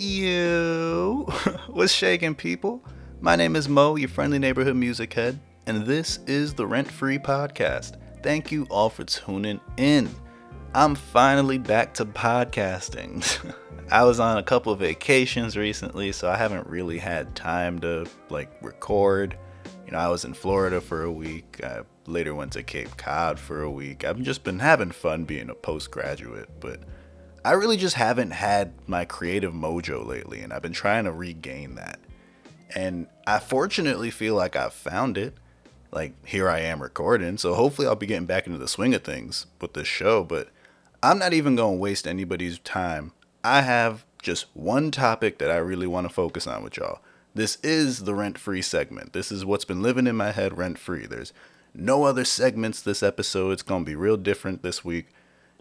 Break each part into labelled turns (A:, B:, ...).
A: Yo, what's shaking, people? My name is Mo, your friendly neighborhood music head, and this is the Rent Free Podcast. Thank you all for tuning in. I'm finally back to podcasting. I was on a couple of vacations recently, so I haven't really had time to like record. You know, I was in Florida for a week. I later went to Cape Cod for a week. I've just been having fun being a postgraduate, but I really just haven't had my creative mojo lately, and I've been trying to regain that. And I fortunately feel like I've found it. Like, here I am recording, so hopefully I'll be getting back into the swing of things with this show, but I'm not even going to waste anybody's time. I have just one topic that I really want to focus on with y'all. This is the rent free segment. This is what's been living in my head rent free. There's no other segments this episode. It's going to be real different this week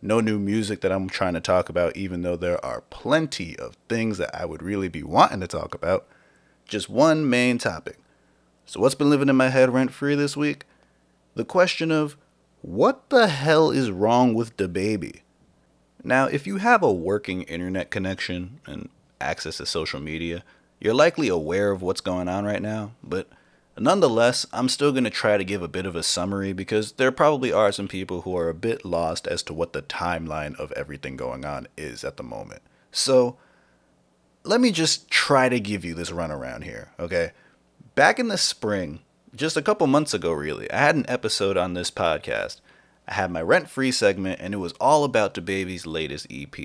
A: no new music that I'm trying to talk about, even though there are plenty of things that I would really be wanting to talk about. Just one main topic. So, what's been living in my head rent free this week? The question of what the hell is wrong with DaBaby? Now, if you have a working internet connection and access to social media, you're likely aware of what's going on right now, but Nonetheless, I'm still going to try to give a bit of a summary because there probably are some people who are a bit lost as to what the timeline of everything going on is at the moment. So, let me just try to give you this runaround here, okay? Back in the spring, just a couple months ago, really, I had an episode on this podcast. I had my rent free segment, and it was all about DaBaby's latest EP.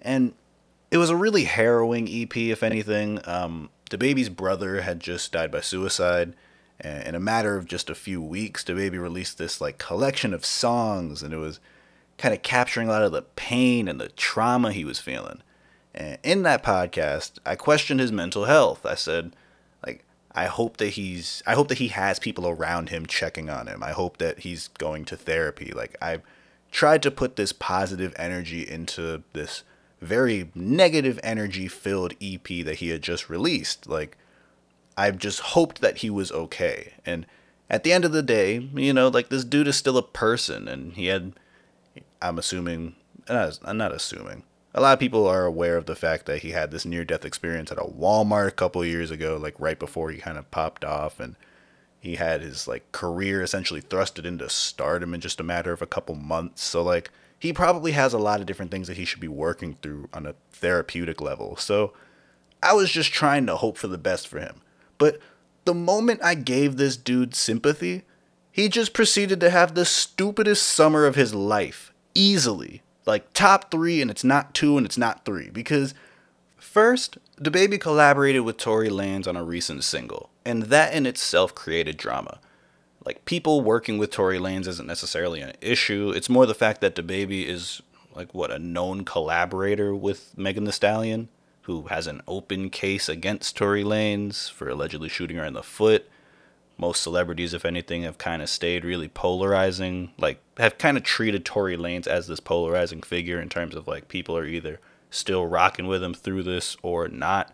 A: And it was a really harrowing EP, if anything. Um, DaBaby's brother had just died by suicide. And in a matter of just a few weeks, DaBaby released this like collection of songs, and it was kind of capturing a lot of the pain and the trauma he was feeling. And in that podcast, I questioned his mental health. I said, like, I hope that he's, I hope that he has people around him checking on him. I hope that he's going to therapy. Like, I tried to put this positive energy into this very negative energy filled EP that he had just released. Like, I've just hoped that he was okay. And at the end of the day, you know, like this dude is still a person, and he had, I'm assuming, I'm not assuming. A lot of people are aware of the fact that he had this near death experience at a Walmart a couple years ago, like right before he kind of popped off, and he had his like career essentially thrusted into stardom in just a matter of a couple months. So like he probably has a lot of different things that he should be working through on a therapeutic level. So I was just trying to hope for the best for him. But the moment I gave this dude sympathy, he just proceeded to have the stupidest summer of his life. Easily. Like top three, and it's not two, and it's not three. Because first, DaBaby collaborated with Tory Lanez on a recent single, and that in itself created drama like people working with Tory Lanez isn't necessarily an issue. It's more the fact that DaBaby is like what a known collaborator with Megan Thee Stallion, who has an open case against Tory Lanez for allegedly shooting her in the foot. Most celebrities, if anything, have kind of stayed really polarizing, like have kind of treated Tory Lanez as this polarizing figure in terms of like people are either still rocking with him through this or not.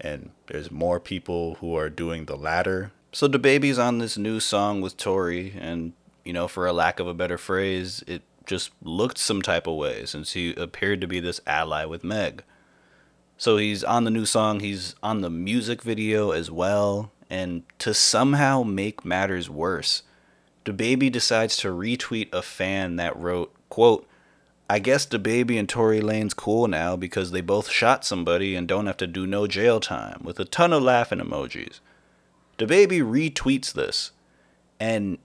A: And there's more people who are doing the latter so DaBaby's on this new song with Tory, and you know, for a lack of a better phrase, it just looked some type of way since he appeared to be this ally with Meg. So he's on the new song, he's on the music video as well, and to somehow make matters worse, DaBaby decides to retweet a fan that wrote, quote, I guess DaBaby and Tory Lanez cool now because they both shot somebody and don't have to do no jail time, with a ton of laughing emojis. DaBaby retweets this, and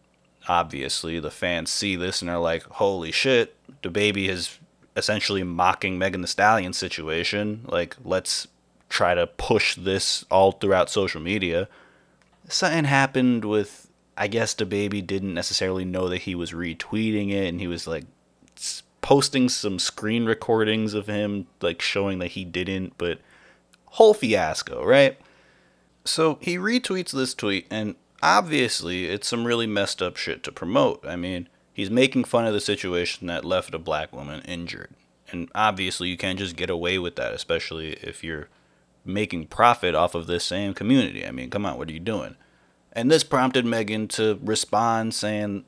A: obviously the fans see this and are like, "Holy shit!" DaBaby is essentially mocking Megan Thee Stallion situation. Like, let's try to push this all throughout social media. Something happened with, I guess DaBaby didn't necessarily know that he was retweeting it, and he was like posting some screen recordings of him, like showing that he didn't, but whole fiasco, right? So he retweets this tweet, and obviously it's some really messed up shit to promote. I mean, he's making fun of the situation that left a black woman injured. And obviously, you can't just get away with that, especially if you're making profit off of this same community. I mean, come on, what are you doing? And this prompted Megan to respond saying,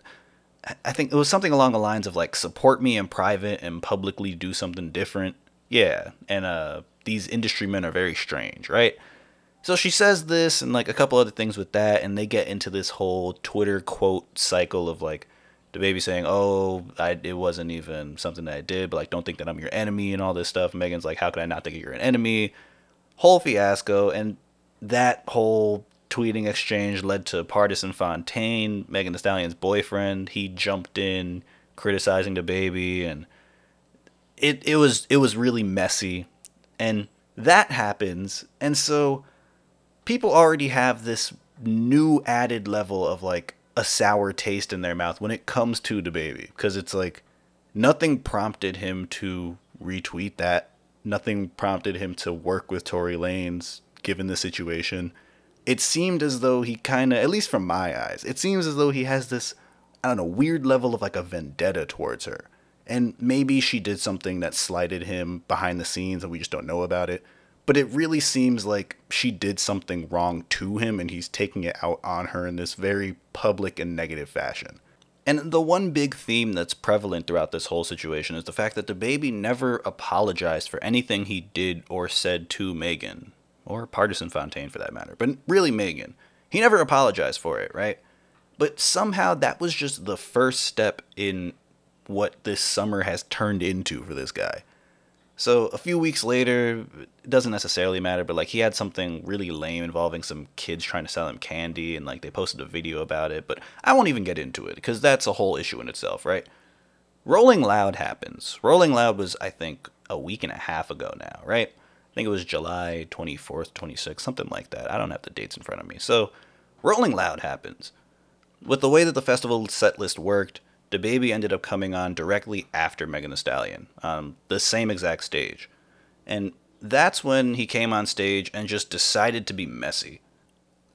A: I think it was something along the lines of like, support me in private and publicly do something different. Yeah. And uh, these industry men are very strange, right? So she says this and like a couple other things with that, and they get into this whole Twitter quote cycle of like DaBaby saying, "Oh, I it wasn't even something that I did, but like don't think that I'm your enemy and all this stuff." Megan's like, "How could I not think you're an enemy?" Whole fiasco, and that whole tweeting exchange led to Pardison Fontaine, Megan Thee Stallion's boyfriend. He jumped in criticizing DaBaby, and it it was it was really messy, and that happens, and so people already have this new added level of like a sour taste in their mouth when it comes to DaBaby because it's like nothing prompted him to retweet that nothing prompted him to work with Tory Lanez given the situation it seemed as though he kind of, at least from my eyes, it seems as though he has this, I don't know, weird level of like a vendetta towards her. And maybe she did something that slighted him behind the scenes and we just don't know about it. But it really seems like she did something wrong to him and he's taking it out on her in this very public and negative fashion. And the one big theme that's prevalent throughout this whole situation is the fact that DaBaby never apologized for anything he did or said to Megan or Pardison Fontaine for that matter, but really Megan. He never apologized for it, right? But somehow that was just the first step in what this summer has turned into for this guy. So a few weeks later, it doesn't necessarily matter, but like he had something really lame involving some kids trying to sell him candy, and like they posted a video about it. But I won't even get into it because that's a whole issue in itself, right? Rolling Loud happens. Rolling Loud was, I think, a week and a half ago now, right? I think it was July 24th, 26th, something like that. I don't have the dates in front of me. So, Rolling Loud happens. With the way that the festival set list worked, DaBaby ended up coming on directly after Megan Thee Stallion, on the same exact stage. And that's when he came on stage and just decided to be messy.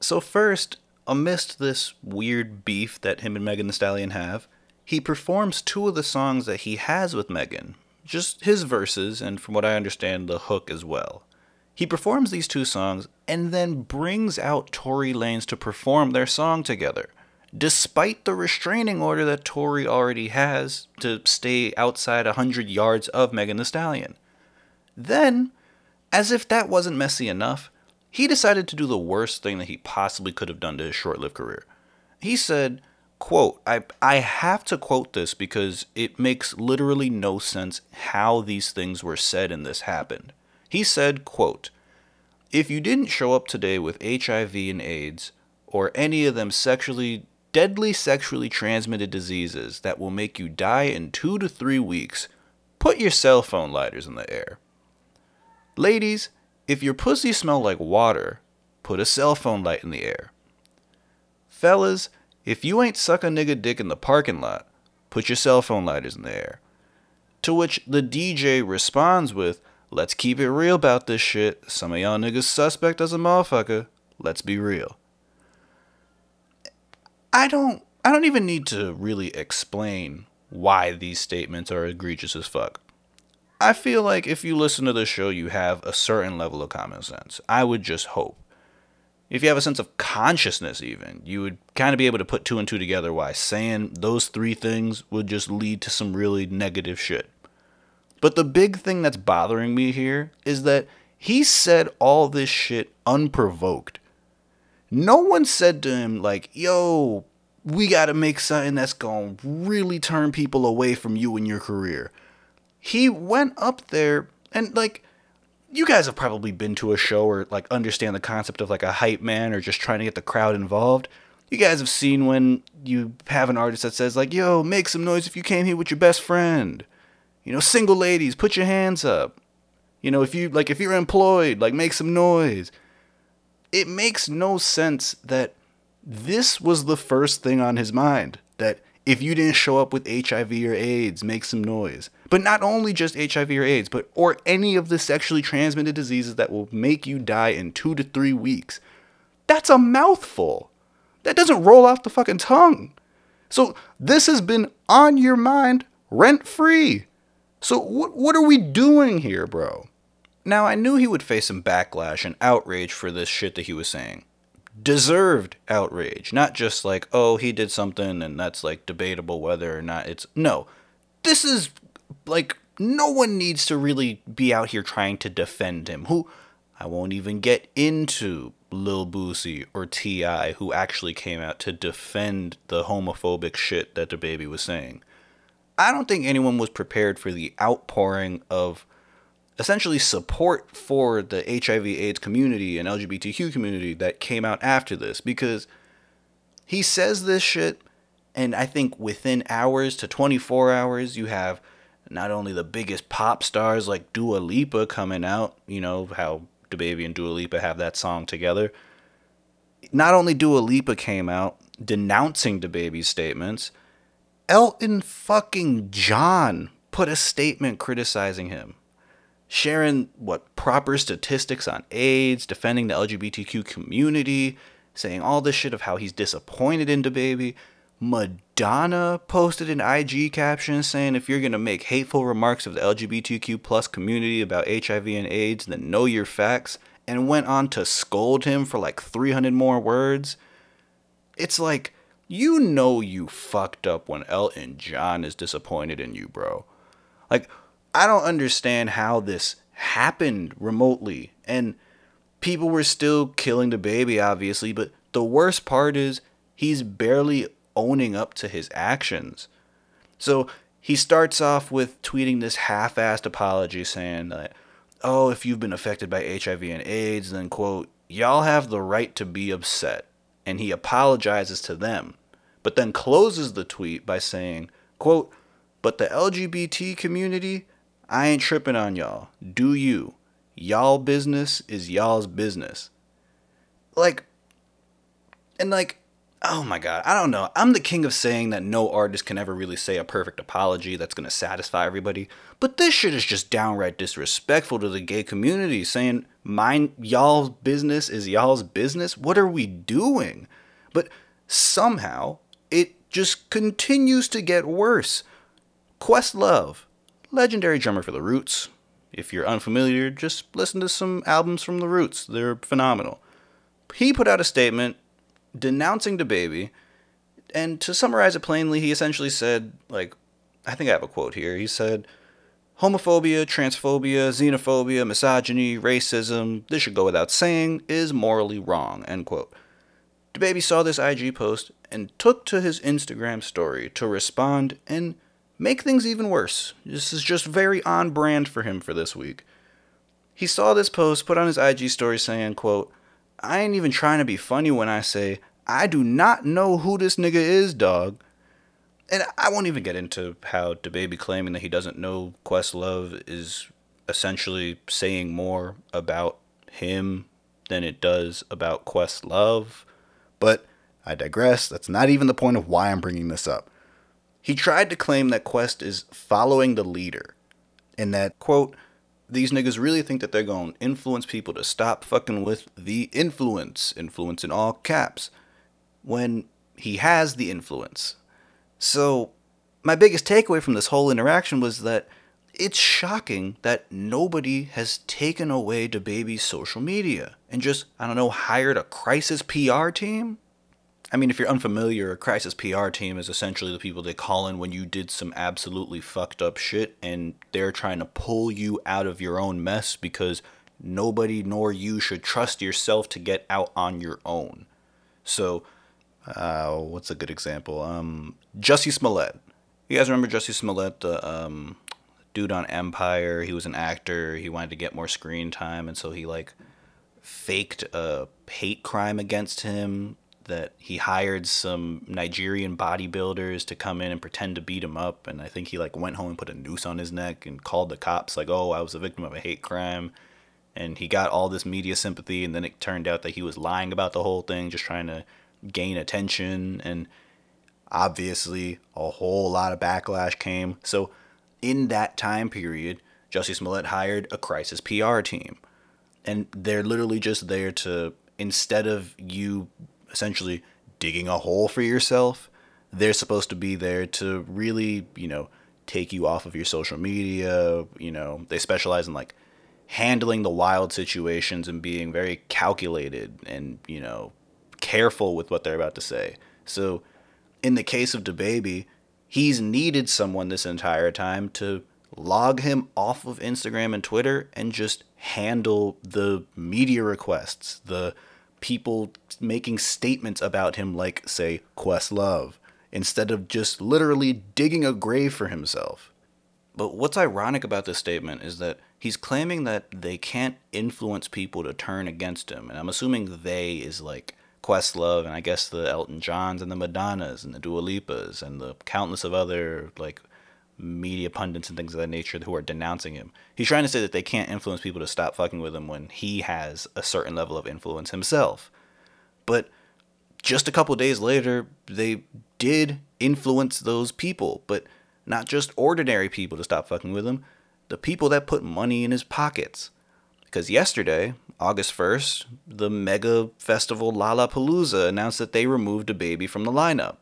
A: So, first, amidst this weird beef that him and Megan Thee Stallion have, he performs two of the songs that he has with Megan, just his verses, and from what I understand, the hook as well. He performs these two songs and then brings out Tory Lanez to perform their song together, despite the restraining order that Tory already has to stay outside 100 yards of Megan Thee Stallion. Then, as if that wasn't messy enough, he decided to do the worst thing that he possibly could have done to his short lived career. He said, quote I, I have to quote this because it makes literally no sense how these things were said and this happened he said quote if you didn't show up today with hiv and aids or any of them sexually deadly sexually transmitted diseases that will make you die in two to three weeks put your cell phone lighters in the air ladies if your pussy smell like water put a cell phone light in the air fellas if you ain't suck a nigga dick in the parking lot, put your cell phone lighters in the air. To which the DJ responds with, Let's keep it real about this shit. Some of y'all niggas suspect as a motherfucker. Let's be real. I don't I don't even need to really explain why these statements are egregious as fuck. I feel like if you listen to the show, you have a certain level of common sense. I would just hope if you have a sense of consciousness, even, you would kind of be able to put two and two together why saying those three things would just lead to some really negative shit. But the big thing that's bothering me here is that he said all this shit unprovoked. No one said to him, like, yo, we gotta make something that's gonna really turn people away from you and your career. He went up there and, like, you guys have probably been to a show or like understand the concept of like a hype man or just trying to get the crowd involved. You guys have seen when you have an artist that says like, "Yo, make some noise if you came here with your best friend." You know, single ladies, put your hands up. You know, if you like if you're employed, like make some noise. It makes no sense that this was the first thing on his mind that if you didn't show up with HIV or AIDS, make some noise. But not only just HIV or AIDS, but or any of the sexually transmitted diseases that will make you die in 2 to 3 weeks. That's a mouthful. That doesn't roll off the fucking tongue. So this has been on your mind rent free. So what what are we doing here, bro? Now I knew he would face some backlash and outrage for this shit that he was saying deserved outrage. Not just like, oh, he did something and that's like debatable whether or not it's. No. This is like no one needs to really be out here trying to defend him. Who I won't even get into Lil Boosie or T.I., who actually came out to defend the homophobic shit that DaBaby was saying. I don't think anyone was prepared for the outpouring of essentially support for the HIV AIDS community and LGBTQ community that came out after this because he says this shit and I think within hours to 24 hours you have not only the biggest pop stars like Dua Lipa coming out, you know, how DaBaby and Dua Lipa have that song together. Not only Dua Lipa came out denouncing DaBaby's statements, Elton fucking John put a statement criticizing him. Sharing what proper statistics on AIDS, defending the LGBTQ community, saying all this shit of how he's disappointed in DaBaby. Madonna posted an IG caption saying if you're gonna make hateful remarks of the LGBTQ plus community about HIV and AIDS, then know your facts, and went on to scold him for like 300 more words. It's like, you know you fucked up when Elton John is disappointed in you, bro. Like, I don't understand how this happened remotely. And people were still killing DaBaby, obviously, but the worst part is he's barely owning up to his actions. So he starts off with tweeting this half assed apology saying that, oh, if you've been affected by HIV and AIDS, then, quote, y'all have the right to be upset. And he apologizes to them, but then closes the tweet by saying, quote, but the LGBT community, I ain't tripping on y'all. Do you? Y'all business is y'all's business. Like, and like, oh my god, I don't know. I'm the king of saying that no artist can ever really say a perfect apology that's gonna satisfy everybody. But this shit is just downright disrespectful to the gay community, saying mine y'all's business is y'all's business. What are we doing? But somehow it just continues to get worse. Questlove, legendary drummer for the Roots. If you're unfamiliar, just listen to some albums from the Roots. They're phenomenal. He put out a statement denouncing DaBaby, and to summarize it plainly, he essentially said, like, I think I have a quote here. He said, Homophobia, transphobia, xenophobia, misogyny, racism, this should go without saying, is morally wrong, end quote. DaBaby saw this IG post and took to his Instagram story to respond and make things even worse. This is just very on brand for him for this week. He saw this post, put on his IG story saying, quote, I ain't even trying to be funny when I say I do not know who this nigga is, dog. And I won't even get into how DaBaby claiming that he doesn't know Questlove is essentially saying more about him than it does about Questlove. But I digress. That's not even the point of why I'm bringing this up. He tried to claim that Quest is following the leader, and that, quote, these niggas really think that they're going to influence people to stop fucking with the influence, influence in all caps, when he has the influence. So, my biggest takeaway from this whole interaction was that it's shocking that nobody has taken away DaBaby's social media and just, I don't know, hired a crisis PR team I mean, if you're unfamiliar, a crisis PR team is essentially the people they call in when you did some absolutely fucked up shit and they're trying to pull you out of your own mess because nobody nor you should trust yourself to get out on your own. So, uh, what's a good example? Um, Jussie Smollett. You guys remember Jussie Smollett, the um, dude on Empire? He was an actor. He wanted to get more screen time, and so he like faked a hate crime against him that he hired some Nigerian bodybuilders to come in and pretend to beat him up and I think he like went home and put a noose on his neck and called the cops like, "Oh, I was a victim of a hate crime." And he got all this media sympathy and then it turned out that he was lying about the whole thing just trying to gain attention and obviously a whole lot of backlash came. So in that time period, Jussie Smollett hired a crisis PR team. And they're literally just there to instead of you essentially digging a hole for yourself. They're supposed to be there to really, you know, take you off of your social media. You know, they specialize in like handling the wild situations and being very calculated and, you know, careful with what they're about to say. So, in the case of DaBaby, he's needed someone this entire time to log him off of Instagram and Twitter and just handle the media requests, the people making statements about him, like, say, Questlove, instead of just literally digging a grave for himself. But what's ironic about this statement is that he's claiming that they can't influence people to turn against him. And I'm assuming they is like Questlove and I guess the Elton Johns and the Madonnas and the Dua Lipas and the countless of other like media pundits and things of that nature who are denouncing him. He's trying to say that they can't influence people to stop fucking with him when he has a certain level of influence himself. But just a couple days later, they did influence those people, but not just ordinary people to stop fucking with him, the people that put money in his pockets. Because yesterday, August 1st, the mega festival Lollapalooza announced that they removed a baby from the lineup.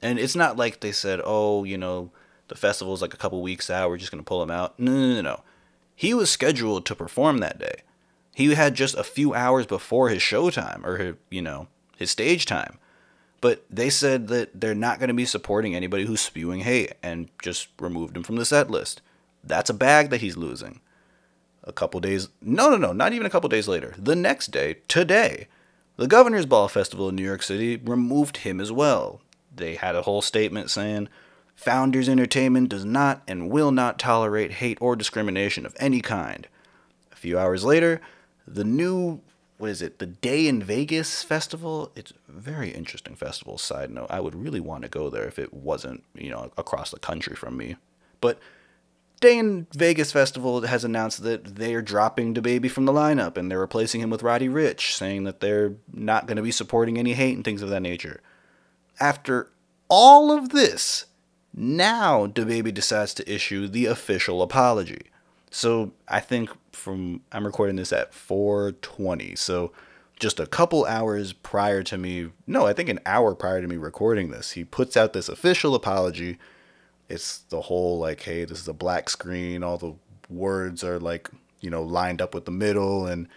A: And it's not like they said, oh, you know, the festival's like a couple weeks out, we're just going to pull him out. No, no, no, no. He was scheduled to perform that day. He had just a few hours before his showtime, or, his, you know, his stage time. But they said that they're not going to be supporting anybody who's spewing hate and just removed him from the set list. That's a bag that he's losing. A couple days, no, no, no, not even a couple days later. The next day, today, the Governor's Ball Festival in New York City removed him as well. They had a whole statement saying, Founders Entertainment does not and will not tolerate hate or discrimination of any kind. A few hours later, the new what is it? The Day N Vegas festival. It's a very interesting festival. Side note, I would really want to go there if it wasn't, you know, across the country from me. But Day N Vegas festival has announced that they are dropping the DaBaby from the lineup and they're replacing him with Roddy Ricch, saying that they're not going to be supporting any hate and things of that nature. After all of this, now DaBaby decides to issue the official apology. So I think from I'm recording this at 4:20. So just a couple hours prior to me, no, I think an hour prior to me recording this, he puts out this official apology it's the whole like, hey, this is a black screen. All the words are like, you know, lined up with the middle, and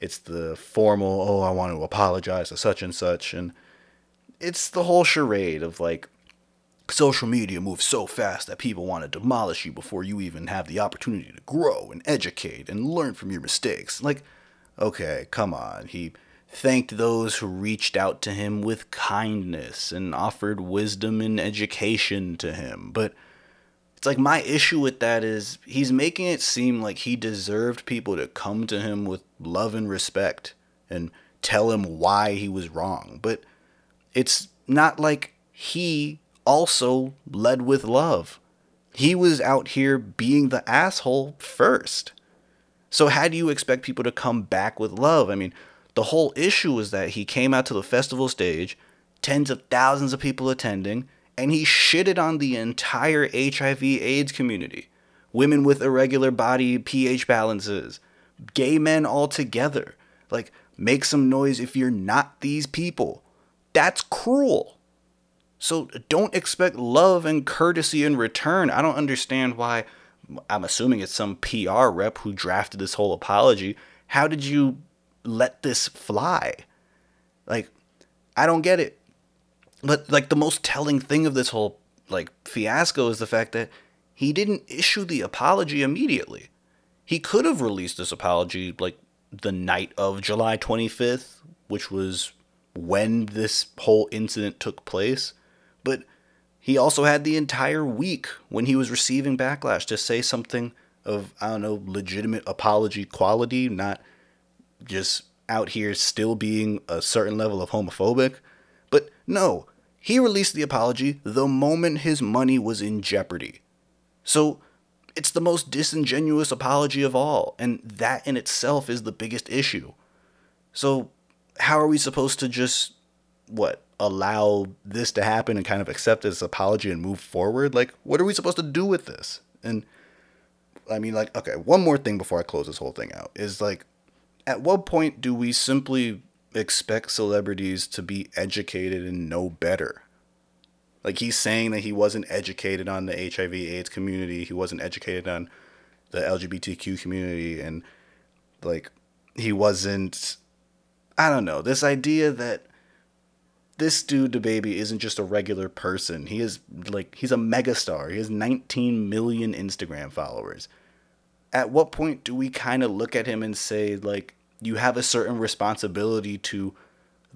A: it's the formal, oh, I want to apologize to such and such, and it's the whole charade of like, social media moves so fast that people want to demolish you before you even have the opportunity to grow and educate and learn from your mistakes. Like, okay, come on. He thanked those who reached out to him with kindness and offered wisdom and education to him. But it's like my issue with that is he's making it seem like he deserved people to come to him with love and respect and tell him why he was wrong. But it's not like he also led with love. He was out here being the asshole first. So, how do you expect people to come back with love? I mean, the whole issue is that he came out to the festival stage, tens of thousands of people attending, and he shitted on the entire HIV AIDS community. Women with irregular body pH balances, gay men altogether. Like, make some noise if you're not these people. That's cruel. So don't expect love and courtesy in return. I don't understand why. I'm assuming it's some PR rep who drafted this whole apology. How did you let this fly? Like, I don't get it. But like the most telling thing of this whole like fiasco is the fact that he didn't issue the apology immediately. He could have released this apology like the night of July 25th, which was when this whole incident took place, but he also had the entire week when he was receiving backlash to say something of I don't know legitimate apology quality, not just out here still being a certain level of homophobic. But no, he released the apology the moment his money was in jeopardy. So it's the most disingenuous apology of all, and that in itself is the biggest issue. So, how are we supposed to just, what, allow this to happen and kind of accept this apology and move forward? Like, what are we supposed to do with this? And I mean, like, okay, one more thing before I close this whole thing out is like, at what point do we simply expect celebrities to be educated and know better? Like he's saying that he wasn't educated on the HIV AIDS community, he wasn't educated on the LGBTQ community and like he wasn't I don't know, this idea that this dude, DaBaby, isn't just a regular person. He is like he's a megastar. He has 19 million Instagram followers. At what point do we kind of look at him and say like you have a certain responsibility to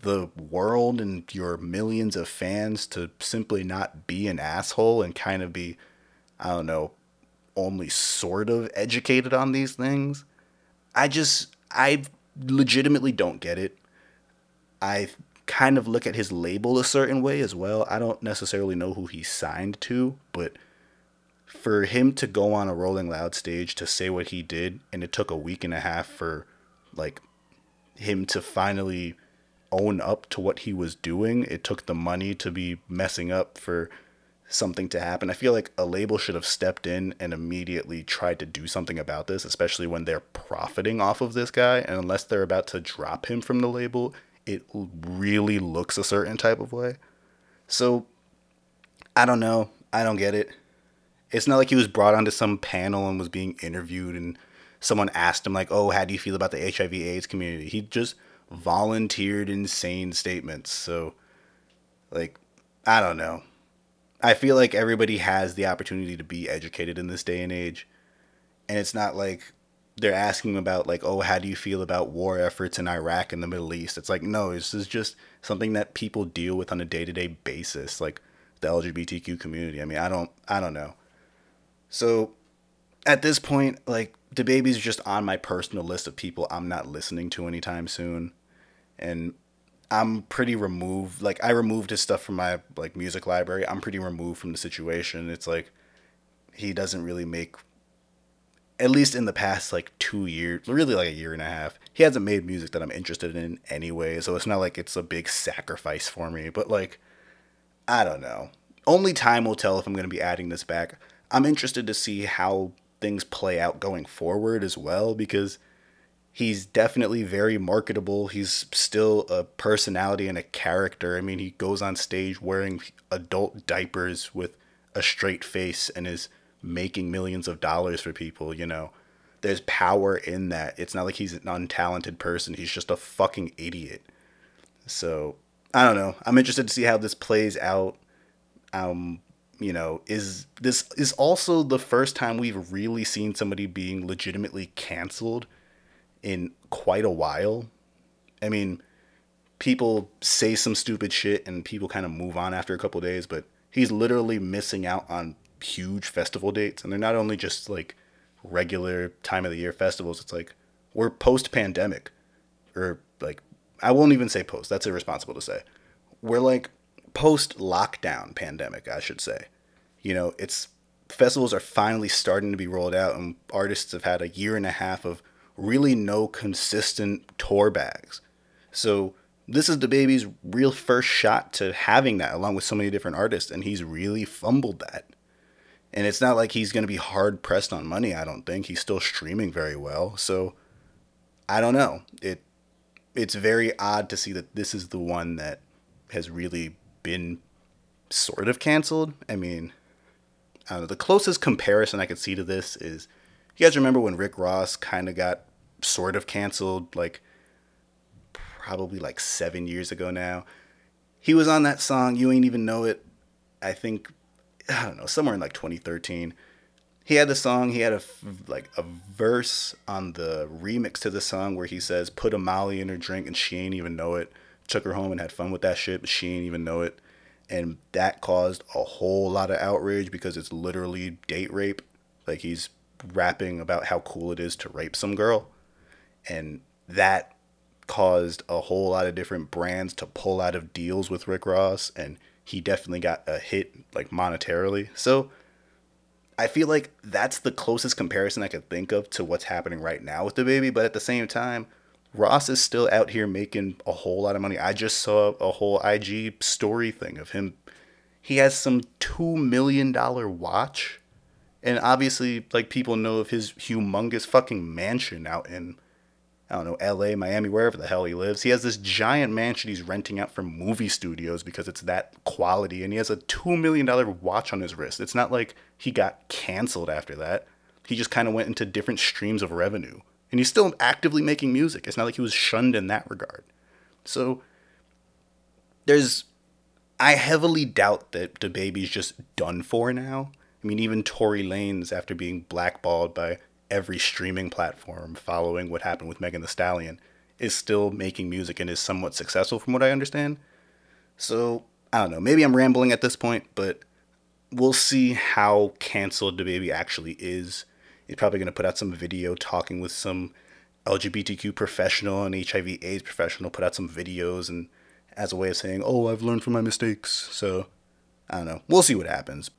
A: the world and your millions of fans to simply not be an asshole and kind of be I don't know, only sort of educated on these things? I just I legitimately don't get it. I kind of look at his label a certain way as well. I don't necessarily know who he signed to, but for him to go on a Rolling Loud stage to say what he did, and it took a week and a half for like him to finally own up to what he was doing. It took the money to be messing up for something to happen. I feel like a label should have stepped in and immediately tried to do something about this, especially when they're profiting off of this guy. And unless they're about to drop him from the label, it really looks a certain type of way. So I don't know. I don't get it. It's not like he was brought onto some panel and was being interviewed and someone asked him like, "Oh, how do you feel about the HIV AIDS community?" He just volunteered insane statements. So like I don't know. I feel like everybody has the opportunity to be educated in this day and age. And it's not like they're asking about like, oh, how do you feel about war efforts in Iraq and the Middle East? It's like, no, this is just something that people deal with on a day to day basis, like the LGBTQ community. I mean, I don't, I don't know. So, at this point, like DaBaby's just on my personal list of people I'm not listening to anytime soon, and I'm pretty removed. Like I removed his stuff from my like music library. I'm pretty removed from the situation. It's like he doesn't really make at least in the past like two years, really like a year and a half, he hasn't made music that I'm interested in anyway. So it's not like it's a big sacrifice for me. But like, I don't know. Only time will tell if I'm going to be adding this back. I'm interested to see how things play out going forward as well because he's definitely very marketable. He's still a personality and a character. I mean, he goes on stage wearing adult diapers with a straight face and is making millions of dollars for people, you know. There's power in that. It's not like he's an untalented person. He's just a fucking idiot. So, I don't know. I'm interested to see how this plays out. Um, you know, is this is also the first time we've really seen somebody being legitimately canceled in quite a while. I mean, people say some stupid shit and people kind of move on after a couple days, but he's literally missing out on huge festival dates, and they're not only just like regular time of the year festivals. It's like we're post pandemic, or like I won't even say post. That's irresponsible to say. We're like post lockdown pandemic, I should say. You know, it's festivals are finally starting to be rolled out, and artists have had a year and a half of really no consistent tour bags. So this is DaBaby's real first shot to having that along with so many different artists and he's really fumbled that and it's not like he's going to be hard pressed on money. I don't think he's still streaming very well. So I don't know. It it's very odd to see that this is the one that has really been sort of canceled. I mean, I know. The closest comparison I could see to this is you guys remember when Rick Ross kind of got sort of canceled, like probably like seven years ago now. He was on that song, You Ain't Even Know It, I think I don't know, somewhere in like 2013. He had the song, he had a like a verse on the remix to the song where he says put a molly in her drink and she ain't even know it. Took her home and had fun with that shit, but she ain't even know it. And that caused a whole lot of outrage because it's literally date rape. Like he's rapping about how cool it is to rape some girl. And that caused a whole lot of different brands to pull out of deals with Rick Ross and he definitely got a hit like monetarily. So I feel like that's the closest comparison I could think of to what's happening right now with DaBaby. But at the same time, Ross is still out here making a whole lot of money. I just saw a whole IG story thing of him. He has some two million dollar watch, and obviously, like people know of his humongous fucking mansion out in I don't know, LA, Miami, wherever the hell he lives. He has this giant mansion he's renting out from movie studios because it's that quality. And he has a $2 million watch on his wrist. It's not like he got canceled after that. He just kind of went into different streams of revenue. And he's still actively making music. It's not like he was shunned in that regard. So there's I heavily doubt that DaBaby's just done for now. I mean, even Tory Lanez, after being blackballed by every streaming platform following what happened with Megan Thee Stallion, is still making music and is somewhat successful from what I understand. So, I don't know. Maybe I'm rambling at this point, but we'll see how canceled DaBaby actually is. He's probably going to put out some video talking with some LGBTQ professional and HIV AIDS professional, put out some videos and as a way of saying, oh, I've learned from my mistakes. So, I don't know. We'll see what happens.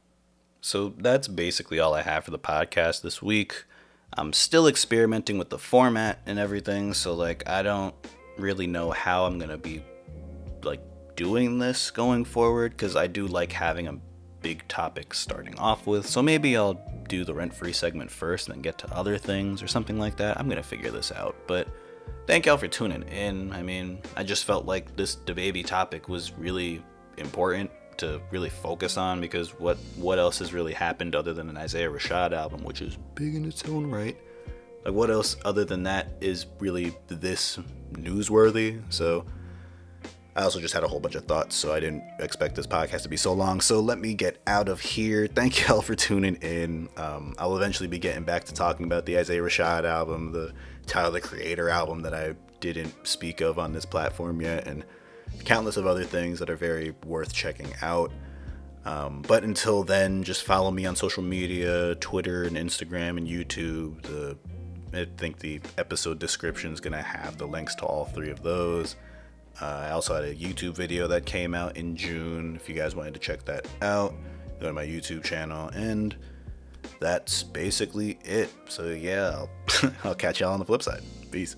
A: So, that's basically all I have for the podcast this week. I'm still experimenting with the format and everything, so like I don't really know how I'm going to be like doing this going forward cuz I do like having a big topic starting off with. So maybe I'll do the rent-free segment first and then get to other things or something like that. I'm going to figure this out, but thank y'all for tuning in. I mean, I just felt like this DaBaby topic was really important to really focus on because what what else has really happened other than an Isaiah Rashad album, which is big in its own right? Like what else other than that is really this newsworthy? So I also just had a whole bunch of thoughts, so I didn't expect this podcast to be so long. So let me get out of here. Thank y'all for tuning in. Um, I'll eventually be getting back to talking about the Isaiah Rashad album, the Tyler the Creator album that I didn't speak of on this platform yet, and countless of other things that are very worth checking out. Um, but until then, just follow me on social media Twitter and Instagram and YouTube. The, I think the episode description is going to have the links to all three of those. Uh, I also had a YouTube video that came out in June. If you guys wanted to check that out, go to my YouTube channel. And that's basically it. So, yeah, I'll, I'll catch y'all on the flip side. Peace.